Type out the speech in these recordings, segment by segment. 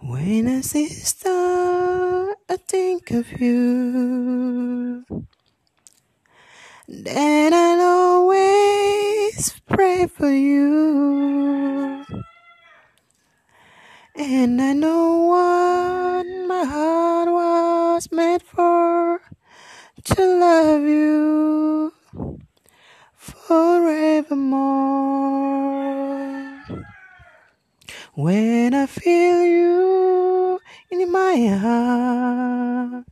When I see star, I think of you. Then I'll always pray for you. And I know what my heart was made for to love you forevermore. When I feel you in my heart,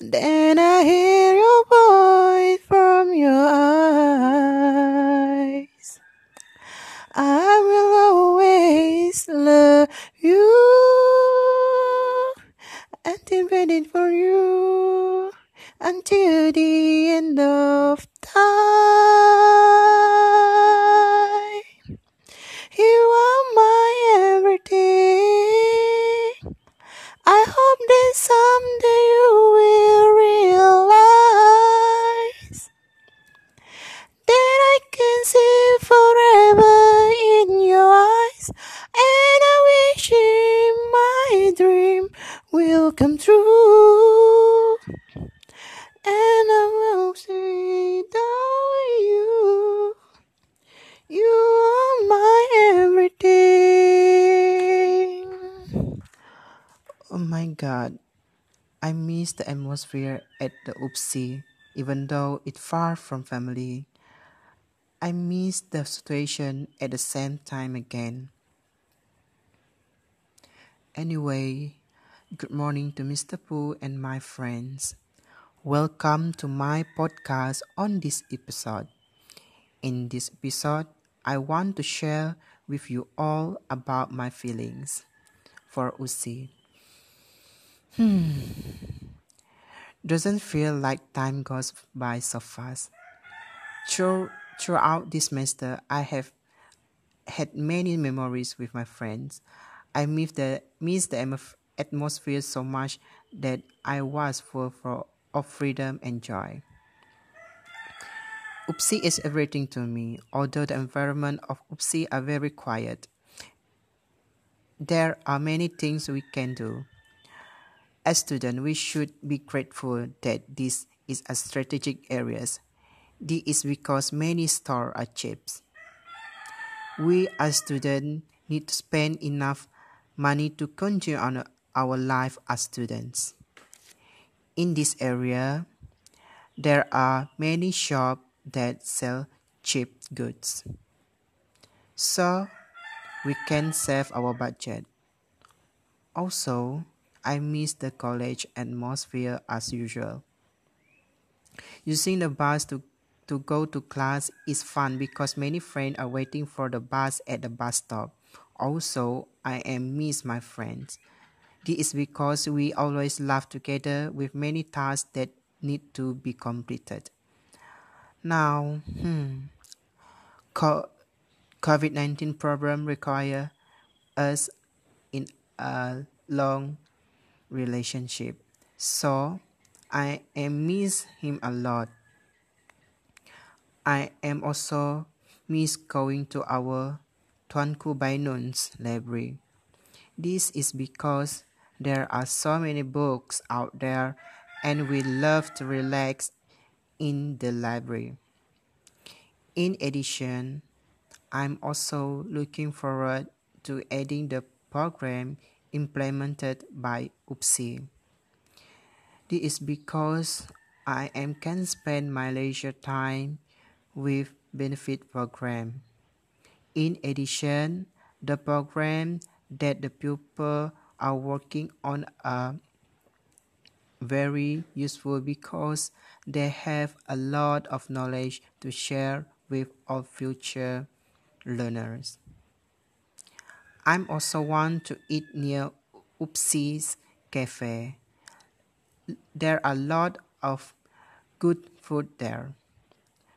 then I hear your voice from your eyes. I will always love you and be waiting for you until the I wish my dream will come true. And I will say that you, you are my everything. Oh my god, I miss the atmosphere at the UPSI, even though it's far from family. I miss the situation at the same time again. Anyway, good morning to Mr. Pooh and my friends. Welcome to my podcast on this episode. In this episode, I want to share with you all about my feelings for UPSI. Hmm. Doesn't feel like time goes by so fast. Through, throughout this semester, I have had many memories with my friends. I miss the, miss the atmosphere so much that I was full for, of freedom and joy. UPSI is everything to me, although the environment of UPSI are very quiet. There are many things we can do. As students, we should be grateful that this is a strategic areas. This is because many stores are cheap. We as students need to spend enough money to continue on our life as students. In this area, there are many shops that sell cheap goods. So we can save our budget. Also, I miss the college atmosphere as usual. Using the bus to, to go to class is fun because many friends are waiting for the bus at the bus stop. Also, I am miss my friends. This is because we always laugh together with many tasks that need to be completed. Now, hmm, COVID 19 problem require us in a long relationship. So I am miss him a lot. I am also miss going to our Tuanku Bainun's library. This is because there are so many books out there and we love to relax in the library. In addition, I'm also looking forward to adding the program implemented by UPSI. This is because I am can spend my leisure time with benefit program. In addition, the program that the pupil are working on are very useful because they have a lot of knowledge to share with all future learners. I'm also want to eat near UPSI's cafe. There are a lot of good food there.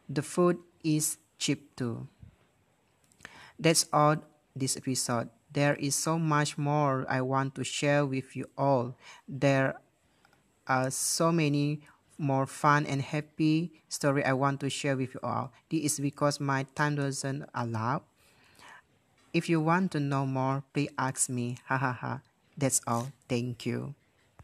The food is cheap too. That's all this episode. There is so much more I want to share with you all. There are so many more fun and happy story I want to share with you all. This is because my time doesn't allow. If you want to know more, please ask me. Ha ha ha. That's all. Thank you.